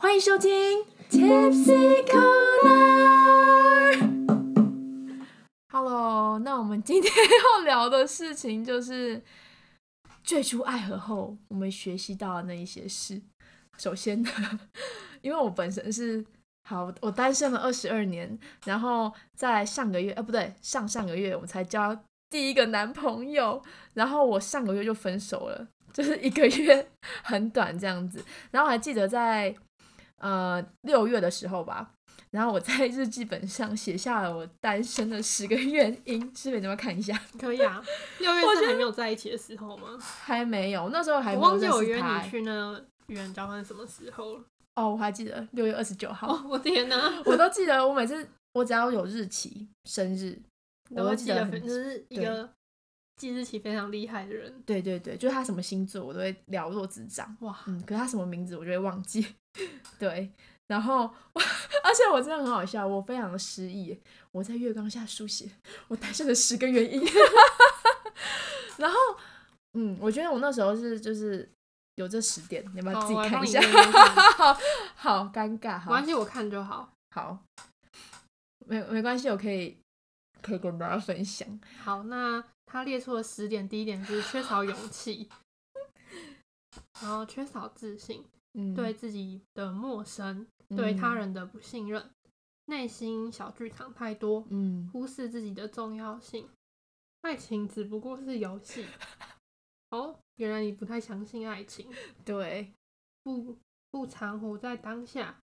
欢迎收听 Tipsy Corner。Hello，那我们今天要聊的事情就是最初爱河后我们学习到的那一些事。首先呢，因为我本身是好，我单身了二十二年，然后在上个月，哎、不对，上上个月我才交第一个男朋友，然后我上个月就分手了，就是一个月很短这样子。然后还记得在呃六月的时候吧，然后我在日记本上写下了我单身的十个原因，是不是你要不要看一下？可以啊，六月我是还没有在一起的时候吗？还没有，那时候还我忘记我约你去那语言交换什么时候了。哦，我还记得六月二十九号，哦，我天哪！我都记得，我每次我只要有日期、生日，我都记得就是一个记日期非常厉害的人。对对对，就是他什么星座，我都会了若指掌。哇，嗯，可是他什么名字我就会忘记。对，然后 而且我真的很好笑，我非常的失忆，我在月光下书写我单身的十个原因。然后，嗯，我觉得我那时候是就是有这十点，你要不要，自己看一下？好尴尬，好没关系，我看就好。好，没没关系，我可以可以跟大家分享。好，那他列出了十点，第一点就是缺少勇 气，然后缺少自信，嗯，对自己的陌生，嗯，对他人的不信任，内心小剧场太多，嗯，忽视自己的重要性。爱情只不过是游戏。哦，原来你不太相信爱情，对，不不常活在当下，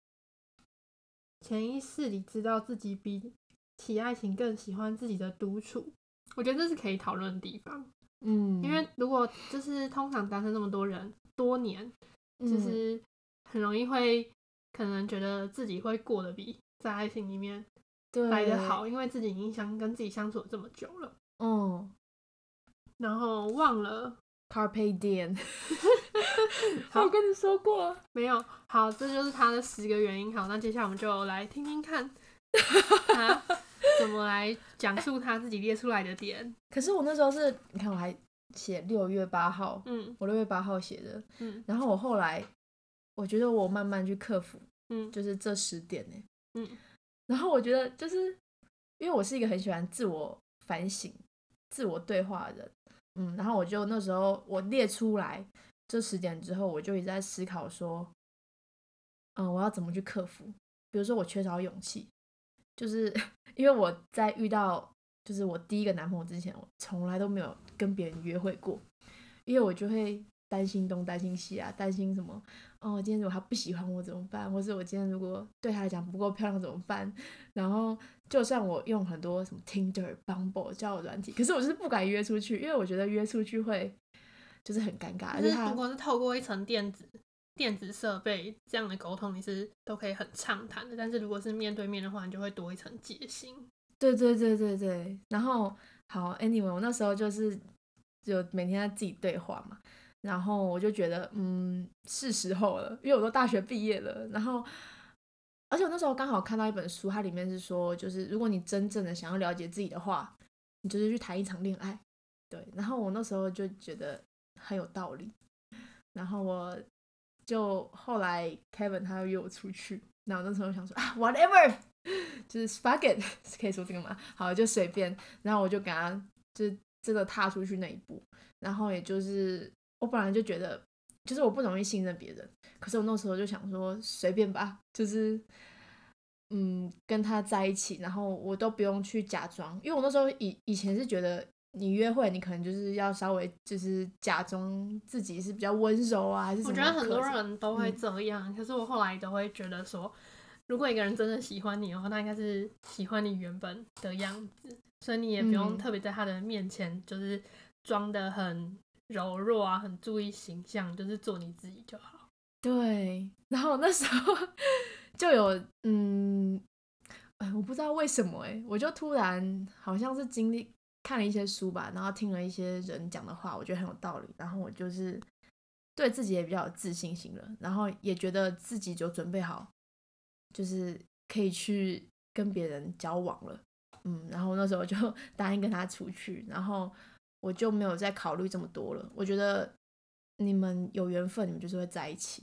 潜意识里知道自己比起爱情更喜欢自己的独处。我觉得这是可以讨论的地方，嗯，因为如果就是通常单身这么多人多年，就嗯。是很容易会可能觉得自己会过得比在爱情里面对。来得好，因为自己已经相跟自己相处了这么久了，嗯。然后忘了，Carpe Diem，好我跟你说过，没有好，这就是他的十个原因。好，那接下来我们就来听听看。他 怎么来讲述他自己列出来的点。可是我那时候是，你看我还写六月八号，嗯。我六月八号写的，嗯。然后我后来我觉得我慢慢去克服，嗯。就是这十点呢，嗯。然后我觉得就是因为我是一个很喜欢自我反省、自我对话的人，嗯，然后我就那时候我列出来这十点之后，我就一直在思考说，嗯，我要怎么去克服？比如说我缺少勇气，就是因为我在遇到就是我第一个男朋友之前，我从来都没有跟别人约会过，因为我就会担心东担心西啊，担心什么哦，今天如果他不喜欢我怎么办？或是我今天如果对他来讲不够漂亮怎么办？然后就算我用很多什么 Tinder、Bumble 交友软体，可是我就是不敢约出去，因为我觉得约出去会就是很尴尬，而且他就是如果是透过一层垫子电子设备这样的沟通，你是都可以很畅谈的。但是如果是面对面的话，你就会多一层戒心。对对对对对，然后好，anyway，我那时候就是就每天在自己对话嘛，然后我就觉得嗯是时候了，因为我都大学毕业了，然后而且我那时候刚好看到一本书，它里面是说，就是如果你真正的想要了解自己的话，你就是去谈一场恋爱，对，然后我那时候就觉得很有道理，然后我就后来 Kevin 他又约我出去，然后那时候想说啊 whatever。就是 fuck it，可以说这个吗？好，就随便。然后我就给他，就真的踏出去那一步。然后也就是我本来就觉得，就是我不容易信任别人，可是我那时候就想说随便吧，就是嗯跟他在一起，然后我都不用去假装，因为我那时候以以前是觉得你约会，你可能就是要稍微就是假装自己是比较温柔啊，还是什么？我觉得很多人都会嗯这样，可是我后来都会觉得说，如果一个人真的喜欢你的话，那应该是喜欢你原本的样子，所以你也不用嗯特别在他的面前就是装的很柔弱啊，很注意形象，就是做你自己就好。对，然后那时候 就有嗯，哎，我不知道为什么哎，我就突然好像是经历看了一些书吧，然后听了一些人讲的话，我觉得很有道理，然后我就是对自己也比较有自信心了，然后也觉得自己就准备好，就是可以去跟别人交往了，嗯，然后那时候就 答应跟他出去，然后我就没有再考虑这么多了。我觉得你们有缘分，你们就是会在一起；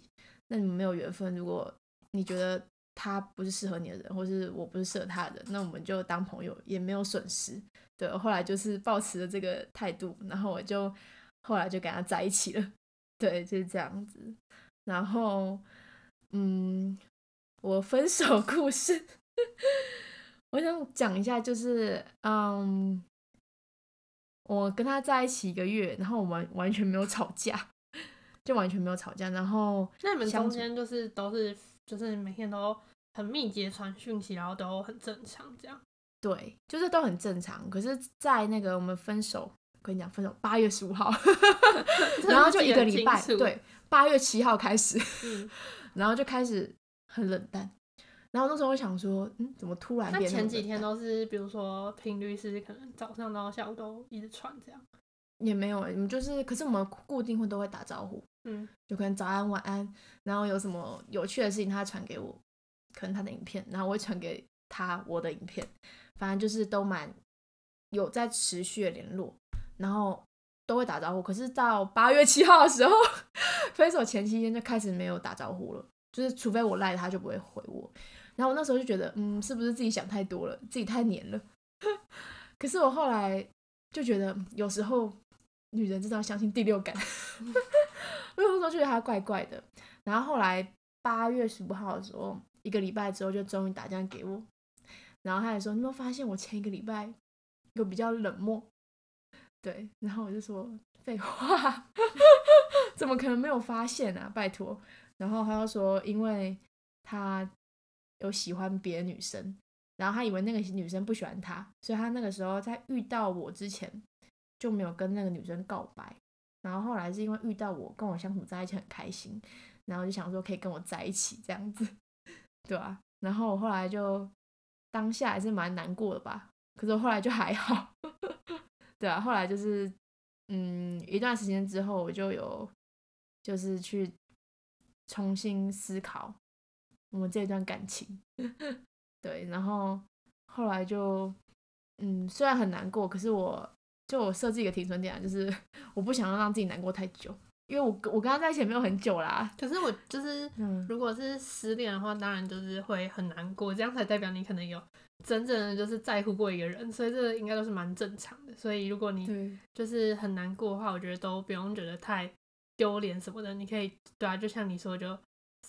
那你们没有缘分，如果你觉得他不是适合你的人，或是我不是适合他的人，那我们就当朋友也没有损失。对，后来就是抱持了这个态度，然后我就后来就跟他在一起了。对，就是这样子。然后，嗯，我分手故事，我想讲一下，就是嗯，我跟他在一起一个月，然后我们完全没有吵架，就完全没有吵架。然后，那你们中间就是都是就是每天都很密集的传讯息，然后都很正常这样。对，就是都很正常。可是，在那个我们分手，我跟你讲，分手八月十五号，然后就一个礼拜，对，八月七号开始，嗯，然后就开始很冷淡。然后那时候我想说，嗯，怎么突然那变前几天都是比如说频率是可能早上到下午都一直传这样。也没有、欸，我们就是，可是我们固定会都会打招呼，嗯，就可能早安晚安，然后有什么有趣的事情他传给我，可能他的影片，然后我会传给他我的影片，反正就是都蛮有在持续的联络，然后都会打招呼。可是到八月七号的时候，分手前七天就开始没有打招呼了，就是除非我赖他就不会回我。然后我那时候就觉得，嗯，是不是自己想太多了，自己太黏了？可是我后来就觉得，有时候女人真的要相信第六感。我有时候觉得他怪怪的。然后后来八月十五号的时候，一个礼拜之后就终于打电话给我，然后他还说：“你有没有发现我前一个礼拜有比较冷漠？”对，然后我就说：“废话，怎么可能没有发现啊？拜托。”然后他就说：“因为他有喜欢别的女生，然后他以为那个女生不喜欢他，所以他那个时候在遇到我之前就没有跟那个女生告白。然后后来是因为遇到我，跟我相处在一起很开心，然后就想说可以跟我在一起这样子，对啊。然后我后来就当下还是蛮难过的吧，可是我后来就还好，对啊。后来就是嗯一段时间之后，我就有就是去重新思考我们这段感情，对，然后后来就嗯虽然很难过，可是我就我设置一个停损点啊，就是 我不想要让自己难过太久，因为我跟我跟他在一起也没有很久啦，可是我就是嗯，如果是失恋的话，当然就是会很难过，这样才代表你可能有真正的就是在乎过一个人，所以这应该都是蛮正常的。所以如果你就是很难过的话，我觉得都不用觉得太丢脸什么的，你可以对啊，就像你说，就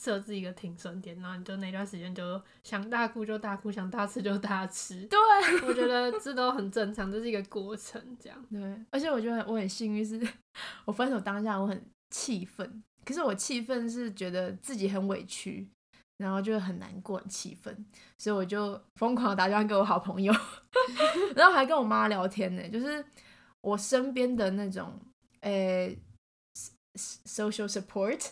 设置一个停损点，然后你就那段时间就想大哭就大哭，想大吃就大吃。对我觉得这都很正常，这是一个过程，这样。对，而且我觉得我很幸运，是我分手当下我很气愤，可是我气愤是觉得自己很委屈，然后就很难过、很气愤，所以我就疯狂打电话给我好朋友，然后还跟我妈聊天呢，就是我身边的那种诶、social support，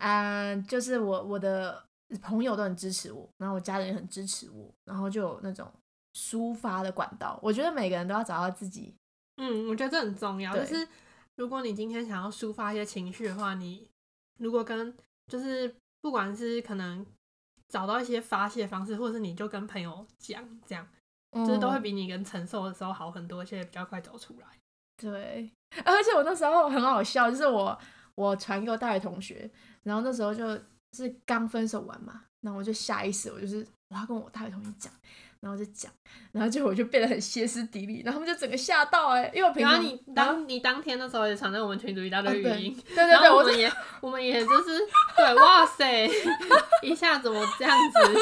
啊、就是我我的朋友都很支持我，然后我家人也很支持我，然后就有那种抒发的管道，我觉得每个人都要找到自己嗯，我觉得这很重要。就是如果你今天想要抒发一些情绪的话，你如果跟就是不管是可能找到一些发泄方式，或者是你就跟朋友讲，这样就是都会嗯比你跟承受的时候好很多，而且比较快走出来。对，而且我那时候很好笑，就是我我传给我大学同学，然后那时候就是刚分手完嘛，然后我就下意识我就是我要跟我大学同学讲，然后就讲，然后结果我就变得很歇斯底里，然后他们就整个吓到哎、因为我平常你当你当天的时候也传在我们群组一大堆语音，对对对，我们也我们也就是对，哇塞，一下怎么这样子？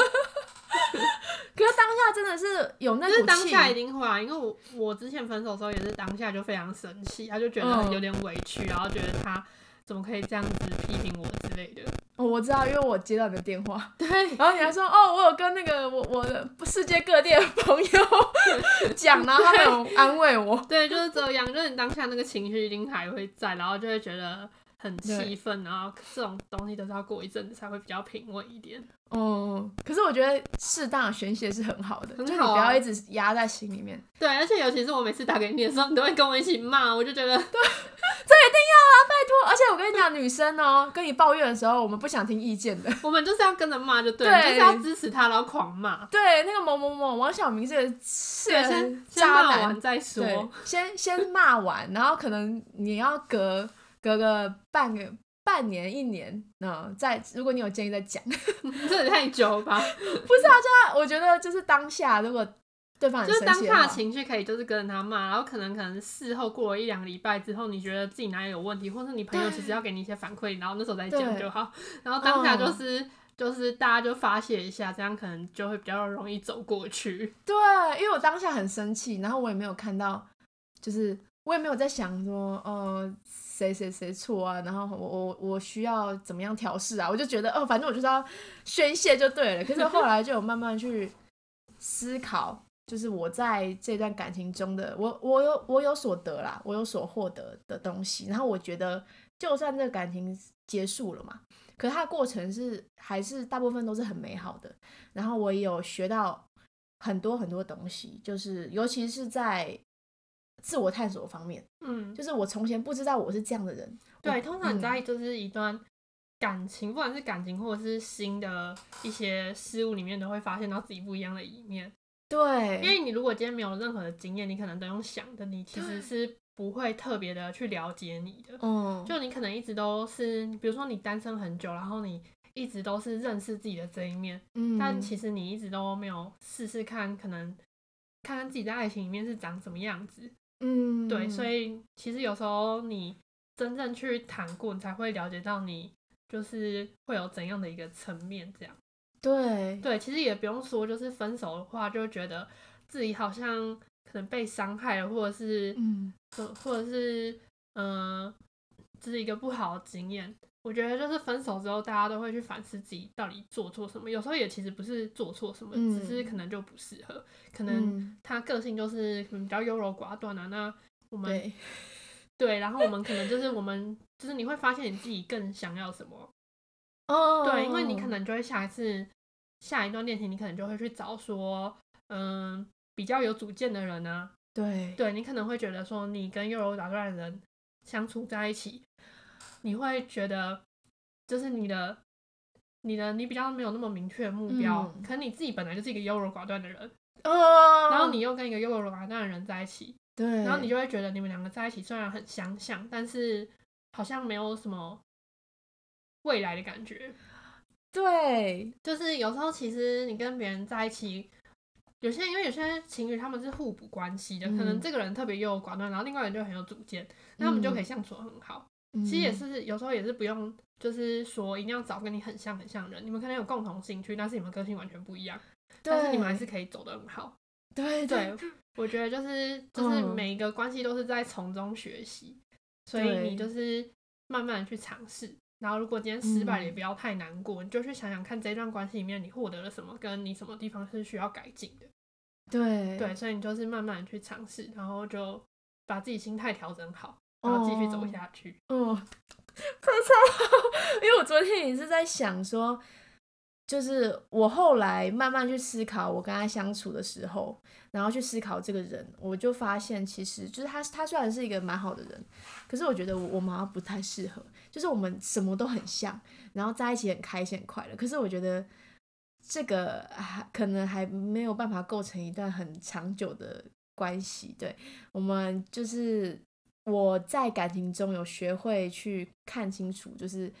可是当下真的是有那就是股气，当下一定会啊，因为我我之前分手的时候也是当下就非常生气，他就觉得嗯有点委屈，然后觉得他怎么可以这样子批评我之类的。哦，我知道，因为我接到你的电话，对，然后你还说哦，我有跟那个我我的世界各地的朋友 讲，然后他们有安慰我，对，就是这样，就是你当下那个情绪一定还会在，然后就会觉得很气愤，然后这种东西都是要过一阵子才会比较平稳一点。哦，可是我觉得适当的宣泄是很好的，就你很好啊不要一直压在心里面。对，而且尤其是我每次打给你的时候，你都会跟我一起骂，我就觉得对，这一定要啊，拜托而且我跟你讲，女生哦，跟你抱怨的时候，我们不想听意见的。我们就是要跟着骂就对了，对就是要支持他，然后狂骂。对，那个某某某王小明是个是先骂完，再对说。，先先骂完，然后可能你要隔隔个半个半年一年，嗯，再如果你有建议再讲，这也太久了吧？那我觉得就是当下如果对方很就是当生气的话，下的情绪可以就是跟着他骂，然后可能可能事后过了一两个礼拜之后，你觉得自己哪里有问题，或是你朋友其实要给你一些反馈，然后那时候再讲就好。然后当下就嗯是、就是大家就发泄一下，这样可能就会比较容易走过去。对，因为我当下很生气，然后我也没有看到，就是我也没有在想说，呃，谁谁谁错啊，然后我我我需要怎么样调试啊，我就觉得，哦，反正我就是要宣泄就对了。可是后来就有慢慢去思考，就是我在这段感情中的，我我有我有所得啦，我有所获得的东西，然后我觉得，就算这个感情结束了嘛。可是它的过程是还是大部分都是很美好的，然后我也有学到很多很多东西，就是尤其是在自我探索方面，嗯，就是我从前不知道我是这样的人。对，通常你嗯在就是一段感情，不管是感情或者是新的一些事物里面，都会发现到自己不一样的一面。对，因为你如果今天没有任何的经验，你可能都用想的，你其实是不会特别的去了解你的。嗯，就你可能一直都是，比如说你单身很久，然后你一直都是认识自己的这一面，嗯，但其实你一直都没有试试看，可能看看自己在爱情里面是长什么样子。嗯，对，所以以其实有时候你真正去谈过，你才会了解到你就是会有怎样的一个层面这样。对对，其实也不用说，就是分手的话，就觉得自己好像可能被伤害了，或者是，嗯或或者是，嗯、这是一个不好的经验。我觉得就是分手之后，大家都会去反思自己到底做错什么。有时候也其实不是做错什么，只是嗯可能就不适合。可能嗯，他个性就是可能比较优柔寡断啊。那我们对，对，然后我们可能就是我们就是你会发现你自己更想要什么。哦，对，因为你可能就会下一次下一段恋情，你可能就会去找说，嗯，比较有主见的人啊。对对你可能会觉得说，你跟优柔寡断的人相处在一起，你会觉得就是你的。你的你比较没有那么明确的目标，嗯可能你自己本来就是一个优柔寡断的人，哦，然后你又跟一个优柔寡断的人在一起，对，然后你就会觉得你们两个在一起虽然很相像，但是好像没有什么未来的感觉。对就是有时候其实你跟别人在一起，有些因为有些情侣他们是互补关系的，可能嗯这个人特别优柔寡断，然后另外一个人就很有主见，那他们就可以相处得很好。其其实也是有时候也是不用，就是说一定要找跟你很像很像的人，你们可能有共同兴趣，但是你们个性完全不一样，但是你们还是可以走得很好。对对。对，我觉得就是就是嗯。每一个关系都是在从中学习，所以你就是慢慢地去尝试。然后如果今天失败了，也嗯。不要太难过，你就去想想看这段关系里面你获得了什么，跟你什么地方是需要改进的。对。对，所以你就是慢慢地去尝试，然后就把自己心态调整好，然后继续走哦下去。嗯，非常好，因为我昨天也是在想说，就是我后来慢慢去思考我跟他相处的时候，然后去思考这个人，我就发现其实就是他，他虽然是一个蛮好的人，可是我觉得我我们好像不太适合，就是我们什么都很像，然后在一起很开心很快乐，可是我觉得这个还可能还没有办法构成一段很长久的关系，对我们就是我在感情中有学会去看清楚，就是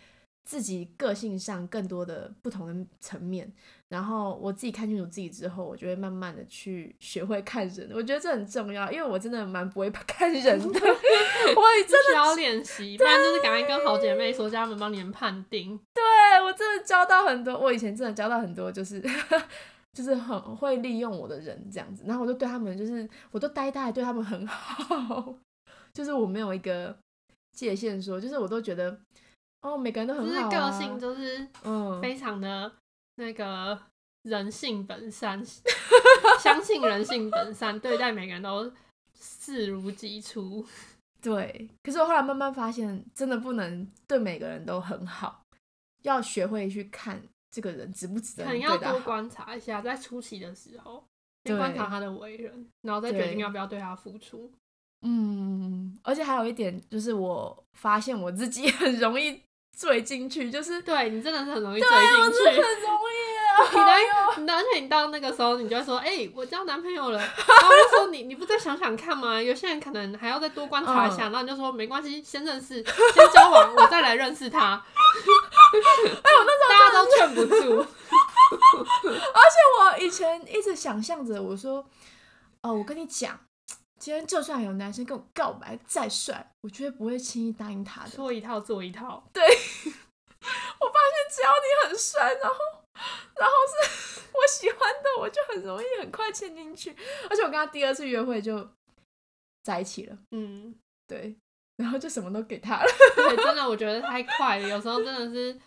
自己个性上更多的不同的层面。然后我自己看清楚自己之后，我就会慢慢的去学会看人。我觉得这很重要，因为我真的蛮不会 看人的，我也真需要练习，不然就是赶快跟好姐妹说，叫他们帮你们判定。对我真的交到很多，我以前真的交到很多就是。就是很会利用我的人这样子，然后我就对他们就是，我都呆呆对他们很好，就是我没有一个界限说，就是我都觉得哦，每个人都很就是个性就是嗯，非常的那个人性本善，相信人性本善，对待每个人都视如己出。对。可是我后来慢慢发现，真的不能对每个人都很好，要学会去看这个人值不值得可能要你对他好。多观察一下，在初期的时候，对先观察他的为人，然后再决定要不要对他付出。嗯，而且还有一点就是，我发现我自己 很容易坠进去，就是对你真的是很容易坠进去，很容易啊。你哎呦的你的，而且你到那个时候，你就会说，哎、我交男朋友了，然后我就说你你不再想想看吗？有些人可能还要再多观察一下，然后你就说没关系，先认识，先交往，我再来认识他。哎，我那时候大家都劝不住，而且我以前一直想象着，我说，哦，我跟你讲，今天就算有男生跟我告白再帅，我绝对不会轻易答应他的。说一套做一套。对 我发现只要你很帅，然后然后是我喜欢的，我就很容易很快陷进去。而且我跟他第二次约会就在一起了，嗯，对，然后就什么都给他了。对，真的我觉得太快了，有时候真的是，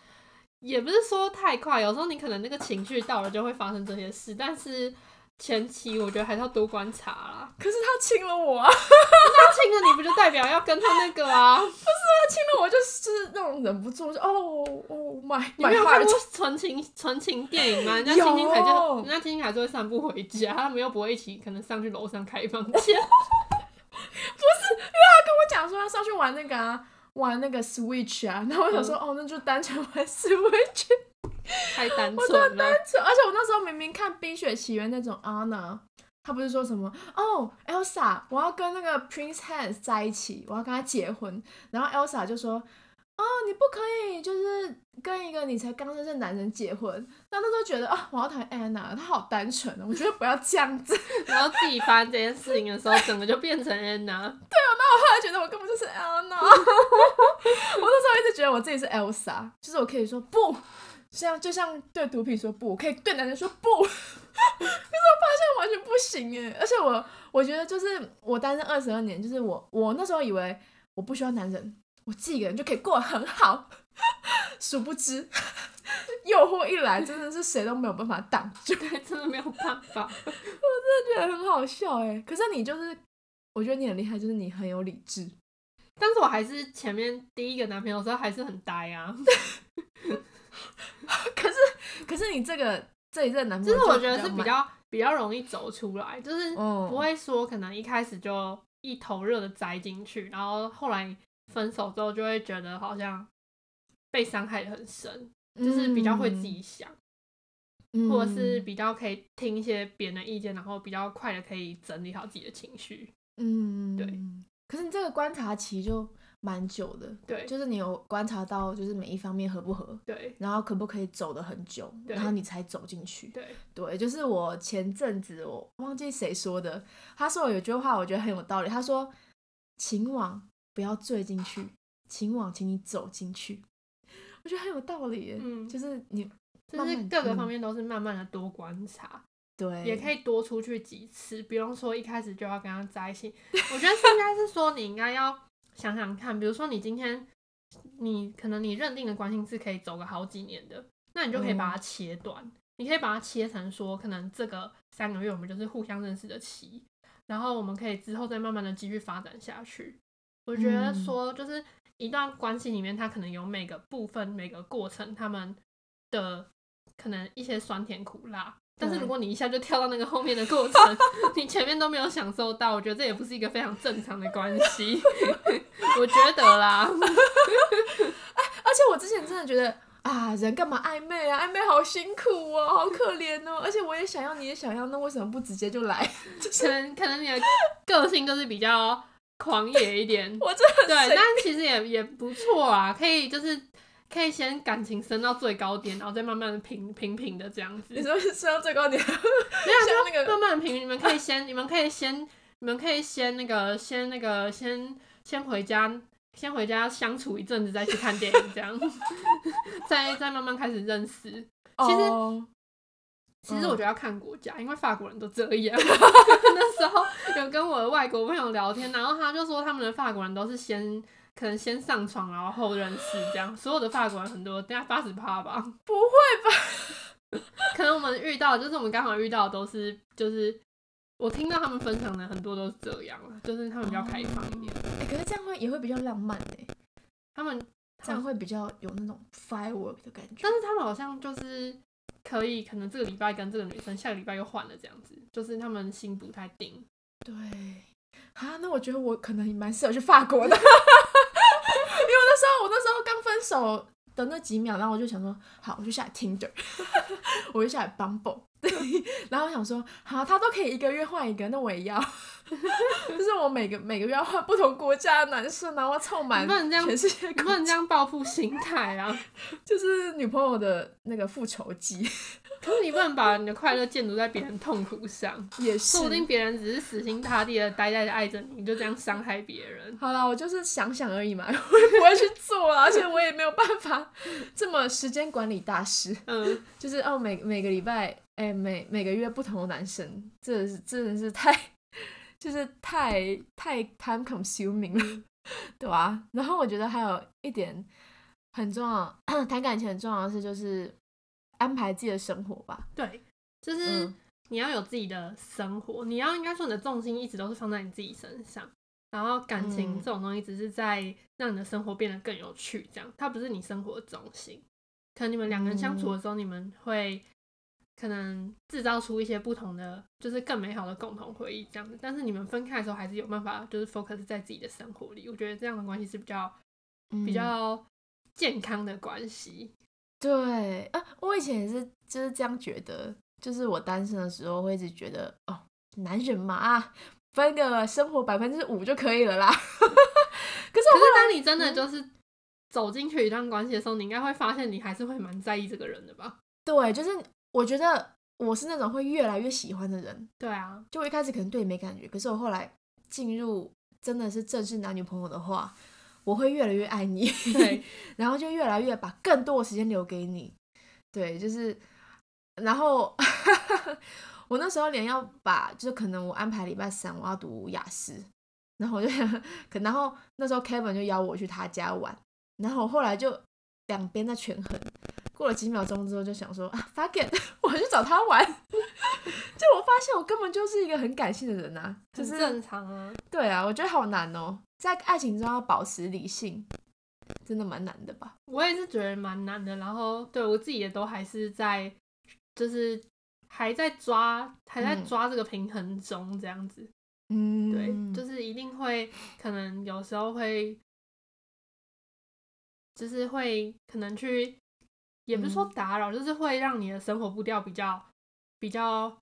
也不是说太快，有时候你可能那个情绪到了就会发生这些事，但是前期我觉得还是要多观察啦。可是他亲了我啊，他亲了你不就代表要跟他那个啊？不是他亲了我就是那种忍不住，就哦哦买买你没有看 heart 过纯情纯情电影吗？人家亲亲凯就有人家亲亲还是会散步回家，他们又不会一起可能上去楼上开房间。不是，因为他跟我讲说要上去玩那个啊，玩那个 Switch 啊，然后我想说，哦，那就单纯玩 Switch，太单纯了。而且我那时候明明看《冰雪奇缘》那种 Anna，他不是说什么哦，Elsa，我要跟那个 Prince Hans 在一起，我要跟他结婚，然后 Elsa 就说。哦，你不可以，就是跟一个你才刚认识的男人结婚。那那时候觉得啊，我要谈 Anna，她好单纯哦，我觉得不要这样子。然后自己发生这件事情的时候，整个就变成 Anna。后来觉得我根本就是 Anna，我那时候一直觉得我自己是 Elsa，就是我可以说不，像就像对毒品说不，我可以对男人说不，可是我发现完全不行哎，而且我我觉得就是我单身二十二年，就是我我那时候以为我不需要男人，我自己一个人就可以过得很好，殊不知 诱惑一来，真的是谁都没有办法挡住，对，真的没有办法。我真的觉得很好笑哎。可是你就是，我觉得你很厉害，就是你很有理智。但是我还是前面第一个男朋友的时候还是很呆啊，可是可是你这个这一任男朋友，就是我觉得是比慢较比较容易走出来，就是嗯不会说可能一开始就一头热的栽进去，然后后来分手之后就会觉得好像被伤害的很深，就是比较会自己想，嗯，或者是比较可以听一些别人的意见，然后比较快的可以整理好自己的情绪。嗯，对。可是你这个观察期就蛮久的，对就是你有观察到，就是每一方面合不合，对然后可不可以走得很久，然后你才走进去。对，对，就是我前阵子我忘记谁说的，他说有句话我觉得很有道理，他说：“情网不要坠进去，情网请你走进去。”我觉得很有道理耶，嗯就是你就是各个方面都是慢慢的多观察。对也可以多出去几次，不用说一开始就要跟他在一起。我觉得是应该是说，你应该要想想看，比如说你今天你可能你认定的关系是可以走个好几年的，那你就可以把它切断，你可以把它切成说，可能这个三个月我们就是互相认识的期，然后我们可以之后再慢慢的继续发展下去。我觉得嗯说，就是一段关系里面，它可能有每个部分、每个过程，他们的可能一些酸甜苦辣。但是如果你一下就跳到那个后面的过程，你前面都没有享受到，我觉得这也不是一个非常正常的关系。我觉得啦，而且我之前真的觉得啊，人干嘛暧昧啊？暧昧好辛苦哦，好可怜哦。而且我也想要，你也想要，那为什么不直接就来？可能可能你的个性就是比较狂野一点，我真的很对，但其实也也不错啊，可以就是可以先感情升到最高点，然后再慢慢的平平平的这样子。你说是 升到最高点，没有像那个慢慢的平，你们可以先，你们可以先，你们可以先那个，先那个，先先回家，先回家相处一阵子，再去看电影，这样，再再慢慢开始认识。其实哦其实我觉得要看国家，因为法国人都这样。那时候有跟我的外国朋友聊天，然后他就说他们的法国人都是先可能先上床，然后后认识这样。所有的法国人很多，大概八十趴吧。不会吧 可能我们遇到，就是我们刚好遇到的都是，就是我听到他们分享的很多都是这样了，就是他们比较开放一点，哎、可是这样会也会比较浪漫哎，他们这样会比较有那种 firework 的感觉但。是他们好像就是可以，可能这个礼拜跟这个女生，下个礼拜又换了这样子，就是他们心不太定。对，啊，那我觉得我可能也蛮适合去法国的，那时候刚分手的那几秒，然后我就想说，好，我就下来 Tinder，我就下来 Bumble，然后我想说，好，他都可以一个月换一个，那我也要。就是我每个每个月要换不同国家的男生，然后凑满你不能这样全世界你不能这样报复心态啊！就是女朋友的那个复仇记，可是你不能把你的快乐建筑在别人痛苦上，也是说不定别人只是死心塌地的待在爱着你，你就这样伤害别人。好啦，我就是想想而已嘛，我也不会去做啊，而且我也没有办法这么时间管理大师，嗯，就是哦每每个礼拜，哎、每每个月不同的男生，这是真的是太，就是太太 time consuming 了，对吧、然后我觉得还有一点很重要，谈感情很重要的是就是安排自己的生活吧，对，就是嗯你要有自己的生活，你要应该说你的重心一直都是放在你自己身上。然后感情嗯这种东西只是在让你的生活变得更有趣，这样它不是你生活的重心。可能你们两个人相处的时候，你们会可能制造出一些不同的，就是更美好的共同回忆这样子。但是你们分开的时候，还是有办法就是 focus 在自己的生活里。我觉得这样的关系是比较嗯比较健康的关系。对啊，我以前也是就是这样觉得，就是我单身的时候会一直觉得哦，男人嘛啊，分个生活百分之五就可以了啦。可是可我是当你真的就是走进去一段关系的时候，你应该会发现你还是会蛮在意这个人的吧？对，就是我觉得我是那种会越来越喜欢的人，对啊，就我一开始可能对你没感觉，可是我后来进入真的是正式男女朋友的话，我会越来越爱你，对，然后就越来越把更多的时间留给你。对，就是，然后 我那时候连要把，就是可能我安排礼拜三我要读雅思，然后我就 可，然后那时候 Kevin 就邀我去他家玩，然后我后来就两边在权衡，过了几秒钟之后就想说啊，fuck it，我去找他玩。就我发现我根本就是一个很感性的人啊，就是很正常啊。对啊，我觉得好难哦，在爱情中要保持理性，真的蛮难的吧？我也是觉得蛮难的，然后对我自己也都还是在，就是还在抓，还在嗯抓这个平衡中，这样子。嗯对，就是一定会，可能有时候会，就是会可能去，也不是说嗯打扰，就是会让你的生活步调比较比较，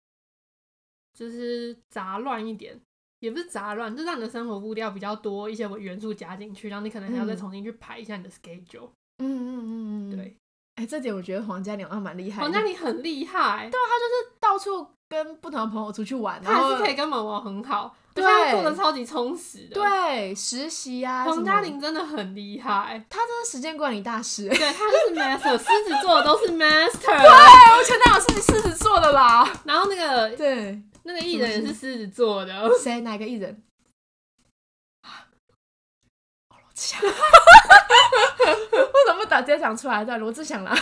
就是杂乱一点。也不是杂乱，就让你的生活步调比较多一些元素加进去，然后你可能还要再嗯重新去排一下你的 schedule。嗯嗯嗯嗯，对，哎、这点我觉得黄嘉玲还蛮厉害的，黄嘉玲很厉害，对，她就是到处跟不同的朋友出去玩，她后还是可以跟毛毛很好，对她过得超级充实的。，对实习啊，黄嘉玲真的很厉害，她真的时间管理大师。对，她就是 master，狮子座的都是 master。对，我前男友是狮子座的啦。然后那个对，那个艺人也是狮子座的，谁哪个艺人？哦罗志祥。为什么不打直接讲出来？对，罗志祥啦。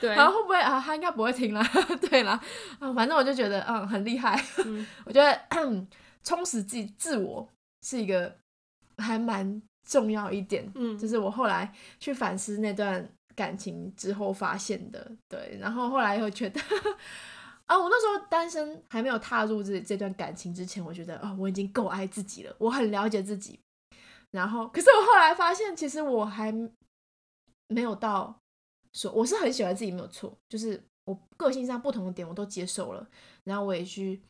对，然后会不会啊？他应该不会听啦。对啦，啊，反正我就觉得嗯很厉害。嗯 我觉得充实自己自我是一个还蛮重要一点，嗯，就是我后来去反思那段感情之后发现的。对，然后后来又觉得。啊，我那时候单身还没有踏入这这段感情之前，我觉得啊、我已经够爱自己了，我很了解自己。然后，可是我后来发现，其实我还没有到说我是很喜欢自己，没有错，就是我个性上不同的点我都接受了，然后我也去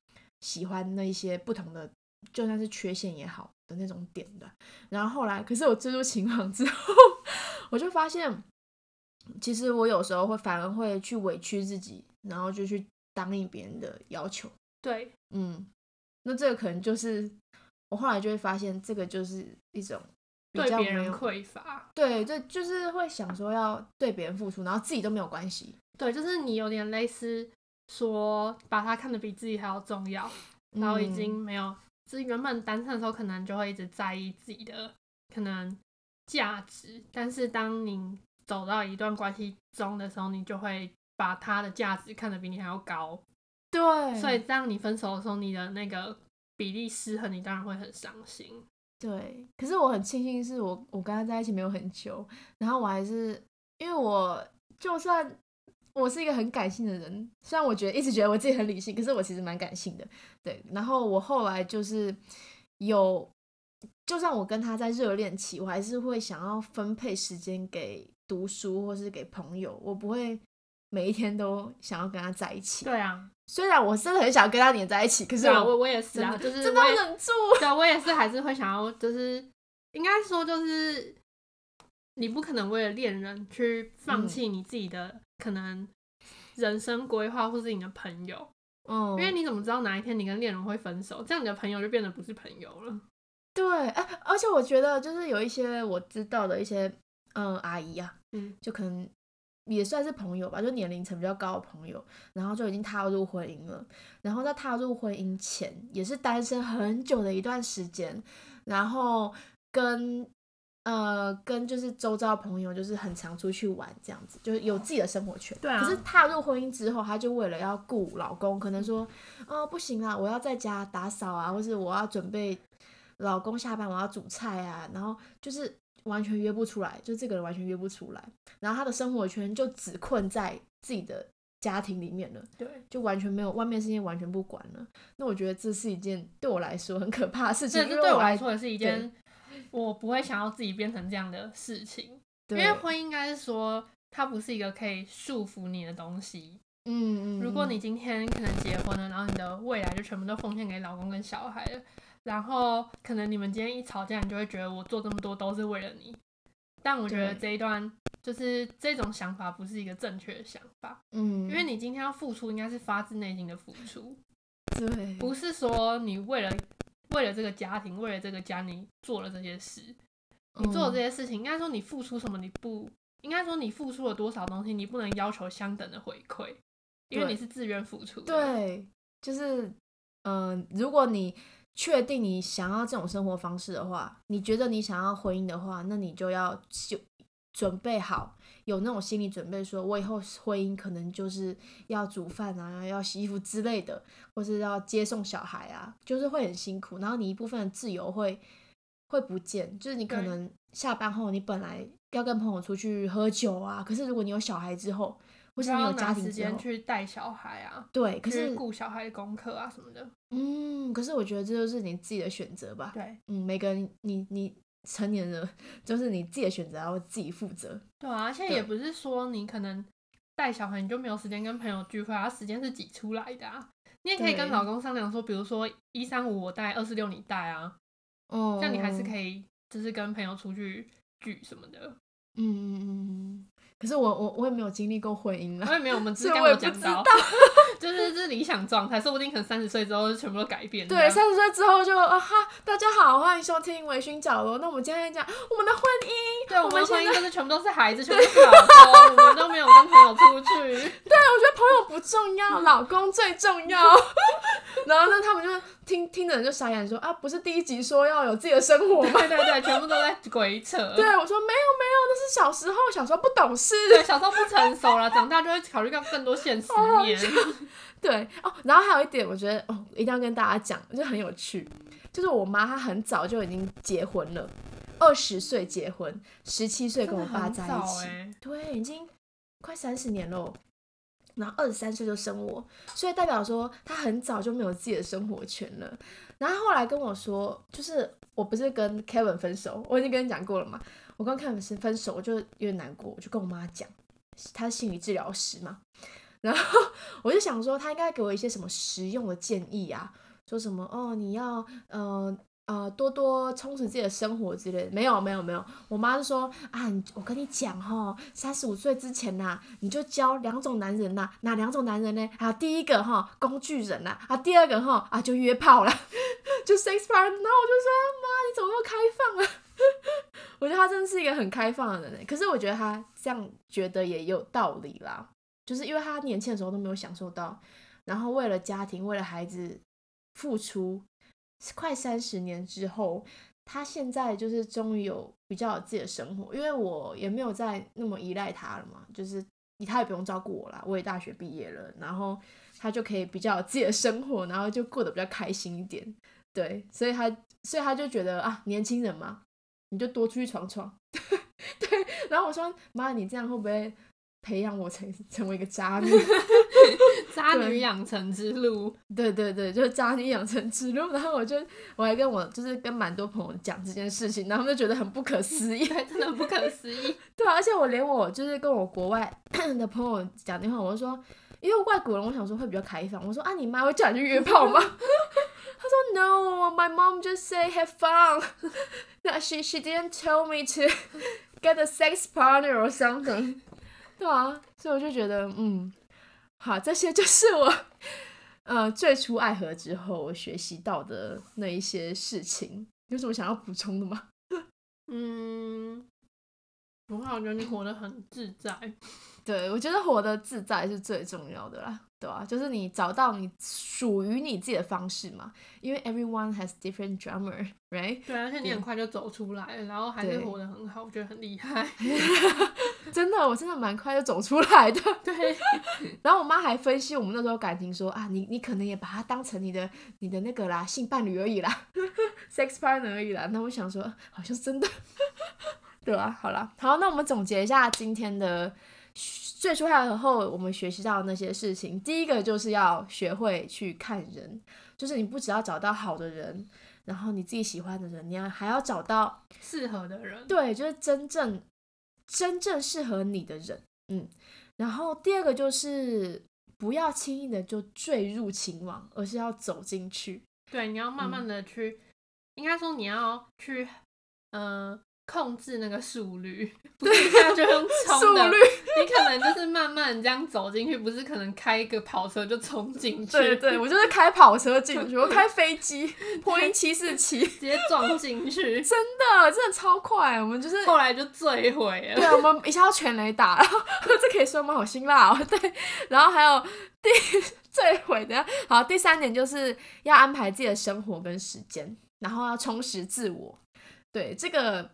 喜欢那一些不同的，就算是缺陷也好的那种点的。然后后来，可是我坠入情网之后，我就发现，其实我有时候会反而会去委屈自己，然后就去答应别人的要求。对，嗯，那这个可能就是我后来就会发现，这个就是一种比对别人匮乏，对，这就是会想说要对别人付出，然后自己都没有关系。对，就是你有点类似说把他看得比自己还要重要，然后已经嗯。没有，就是原本单身的时候可能就会一直在意自己的可能价值，但是当你走到一段关系中的时候，你就会把他的价值看得比你还要高，对，所以当你分手的时候，你的那个比例失衡，你当然会很伤心。对，可是我很庆幸是我我跟他在一起没有很久，然后我还是因为我就算我是一个很感性的人，虽然我觉得一直觉得我自己很理性，可是我其实蛮感性的。对，然后我后来就是有，就算我跟他在热恋期，我还是会想要分配时间给读书或是给朋友，我不会每一天都想要跟他在一起。对啊，虽然我真的很想跟他黏在一起，可是我我我也是啊，就是真的忍住。对，我也是还是会想要，就是应该说就是你不可能为了恋人去放嗯弃你自己的可能人生规划，或是你的朋友，嗯，因为你怎么知道哪一天你跟恋人会分手？这样你的朋友就变得不是朋友了。对，哎、而且我觉得就是有一些我知道的一些嗯阿姨啊，嗯，就可能也算是朋友吧，就年龄层比较高的朋友，然后就已经踏入婚姻了，然后在踏入婚姻前也是单身很久的一段时间，然后跟呃跟就是周遭朋友就是很常出去玩这样子，就是有自己的生活圈。对啊可是踏入婚姻之后，她就为了要顾老公，可能说，哦不行啊，我要在家打扫啊，或是我要准备老公下班我要煮菜啊，然后就是完全约不出来，就这个人完全约不出来，然后他的生活圈就只困在自己的家庭里面了，对，就完全没有外面世界完全不管了。那我觉得这是一件对我来说很可怕的事情，这这对我来说也是一件我不会想要自己变成这样的事情，因为婚姻应该是说它不是一个可以束缚你的东西。嗯嗯，嗯如果你今天可能结婚了，然后你的未来就全部都奉献给老公跟小孩了，然后可能你们今天一吵架，你就会觉得我做这么多都是为了你。但我觉得这一段就是这种想法不是一个正确的想法，嗯，因为你今天要付出，应该是发自内心的付出，对不是说你为了为了这个家庭，为了这个家你做了这些事，你做了这嗯些事情，应该说你付出什么，你不应该说你付出了多少东西，你不能要求相等的回馈，因为你是自愿付出的。对，就是嗯、呃如果你确定你想要这种生活方式的话，你觉得你想要婚姻的话，那你就要就准备好，有那种心理准备，说我以后婚姻可能就是要煮饭啊，要洗衣服之类的，或是要接送小孩啊，就是会很辛苦，然后你一部分的自由会会不见，就是你可能下班后，你本来要跟朋友出去喝酒啊，可是如果你有小孩之后，或是你有然后拿家庭时间，去带小孩啊，对，可去是顾小孩的功课啊什么的。嗯，可是我觉得这就是你自己的选择吧。对嗯，每个人你你成年人，就是你自己的选择，要自己负责。对啊，而且也不是说你可能带小孩你就没有时间跟朋友聚会啊，时间是挤出来的啊。你也可以跟老公商量说，比如说一三五我带，二四六你带啊，哦，这样你还是可以。以就是跟朋友出去聚什么的。嗯嗯嗯嗯。可是我我我也没有经历过婚姻啦。我也没有，我们只是所以刚我也不知有讲到道，就是这是理想状态，说不定可能三十岁之后就全部都改变。对，三十岁之后就啊哈，大家好，欢迎收听微醺角落。那我们今天讲我们的婚姻。对，我我们现在们婚姻就是全部都是孩子，全部都是老公，我们都没有跟朋友出去。对，我觉得朋友不重要，老公最重要。然后呢，他们就听听的人就傻眼说啊，不是第一集说要有自己的生活吗？对对对，全部都在鬼扯。对，我说没有没有，那是小时候，小时候不懂事。对，小时候不成熟了，长大就会考虑到更多现实面。对哦，然后还有一点，我觉得哦，一定要跟大家讲，就很有趣，就是我妈她很早就已经结婚了，二十岁结婚，十七岁跟我爸在一起，欸对，已经快三十年喽。然后二十三岁就生我，所以代表说她很早就没有自己的生活圈了。然后后来跟我说，就是我不是跟 Kevin 分手，我已经跟你讲过了嘛。我刚看是分手，我就有点难过，我就跟我妈讲，她是心理治疗师嘛。然后我就想说，她应该给我一些什么实用的建议啊，说什么哦，你要呃呃多多充实自己的生活之类的。没有没有没有，我妈就说啊，我跟你讲哈，三十五岁之前呐、你就教两种男人呐、哪两种男人呢？还有第一个哈工具人呐、啊，第二个哈啊就约炮啦，就 sex partner。然后我就说妈，你怎么那么开放啊？我觉得他真的是一个很开放的人欸，可是我觉得他这样觉得也有道理啦。就是因为他年轻的时候都没有享受到，然后为了家庭、为了孩子付出，快三十年之后，他现在就是终于有比较有自己的生活。因为我也没有再那么依赖他了嘛，就是他也不用照顾我啦，我也大学毕业了，然后他就可以比较有自己的生活，然后就过得比较开心一点。对，所以他所以他就觉得啊，年轻人嘛，你就多出去闯闯。对，然后我说妈，你这样会不会培养我成成为一个渣女。渣女养成之路，对对对，就是渣女养成之路。然后我就我还跟我就是跟蛮多朋友讲这件事情，然后他们就觉得很不可思议。真的不可思议。对啊，而且我连我就是跟我国外 的朋友讲电话，我就说，因为外国人我想说会比较开放，我说啊，你妈会叫你去约炮吗？他说 No, my mom just say have fun. 那 she she didn't tell me to get a sex partner or something. 对啊，所以我就觉得，嗯，好，这些就是我呃最初爱河之后我学习到的那一些事情。有什么想要补充的吗？嗯，不过我觉得你活得很自在。对，我觉得活得自在是最重要的啦，对吧、就是你找到你属于你自己的方式嘛，因为 everyone has different drummer，right？对，而且你很快就走出来了，然后还是活得很好，我觉得很厉害。真的，我真的蛮快就走出来的。对，然后我妈还分析我们那时候感情说啊，你你可能也把他当成你的你的那个啦，性伴侣而已啦，sex partner 而已啦。那我想说，好像真的，对啊，好啦，好，那我们总结一下今天的最初爱和后，我们学习到的那些事情。第一个就是要学会去看人，就是你不只要找到好的人，然后你自己喜欢的人，你要还要找到适合的人。对，就是真正真正适合你的人，嗯。然后第二个就是不要轻易的就坠入情网，而是要走进去。对，你要慢慢的去，应该说你要去，呃，控制那个速率，不是一下就用冲的，速率，你可能就是慢慢这样走进去，不是可能开一个跑车就冲进去，对对，我就是开跑车进去，我开飞机，波音七四七，直接撞进去，真的真的超快，我们就是。后来就坠毁了对，了。我们一下要全雷打，然后这可以说吗？好辛辣哦。对，然后还有第最毁的，好，第三点就是要安排自己的生活跟时间，然后要充实自我。对，这个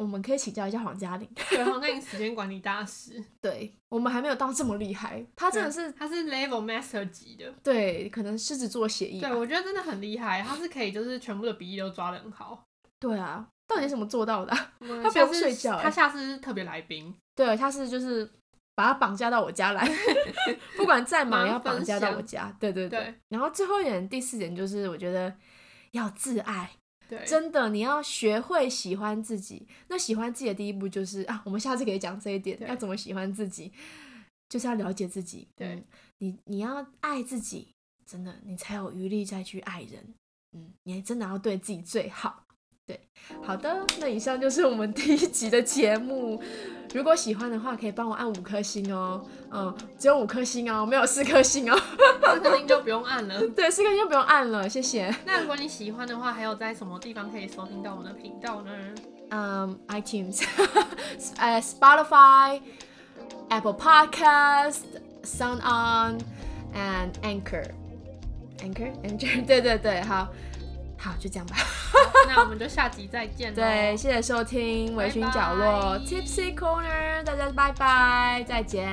我们可以请教一下黄嘉玲。对，黄那个时间管理大师，对我们还没有到这么厉害，他真的是他是 level master 级的。对，可能狮子座协议吧。对，我觉得真的很厉害，他是可以就是全部的比例都抓得很好。对啊，到底是怎么做到的啊、他他不用睡觉欸他下次是特别来宾，对，他是就是把他绑架到我家来，不管再忙也要绑架到我家。对对对然后最后一点，第四点就是我觉得要自爱，对，真的你要学会喜欢自己。那喜欢自己的第一步就是啊，我们下次可以讲这一点，要怎么喜欢自己，就是要了解自己。对嗯你你要爱自己，真的你才有余力再去爱人。嗯，你真的要对自己最好。对，好的，那以上就是我们 第一集的节目。如果喜欢的话，可以帮我按五颗星哦。嗯，只有五颗星哦，没有四颗星哦。四颗星就不用按了。对，四颗星就不用按了，谢谢。那如果你喜欢的话，还有在什么地方可以收听到我们的频道呢？嗯、i t u n e s 呃，Spotify、Apple Podcast、Sound On and Anchor。Anchor Anchor，对对对，好，好，就这样吧。那我们就下集再见。对，谢谢收听微醺角落 Tipsy Corner，大家拜拜，再见。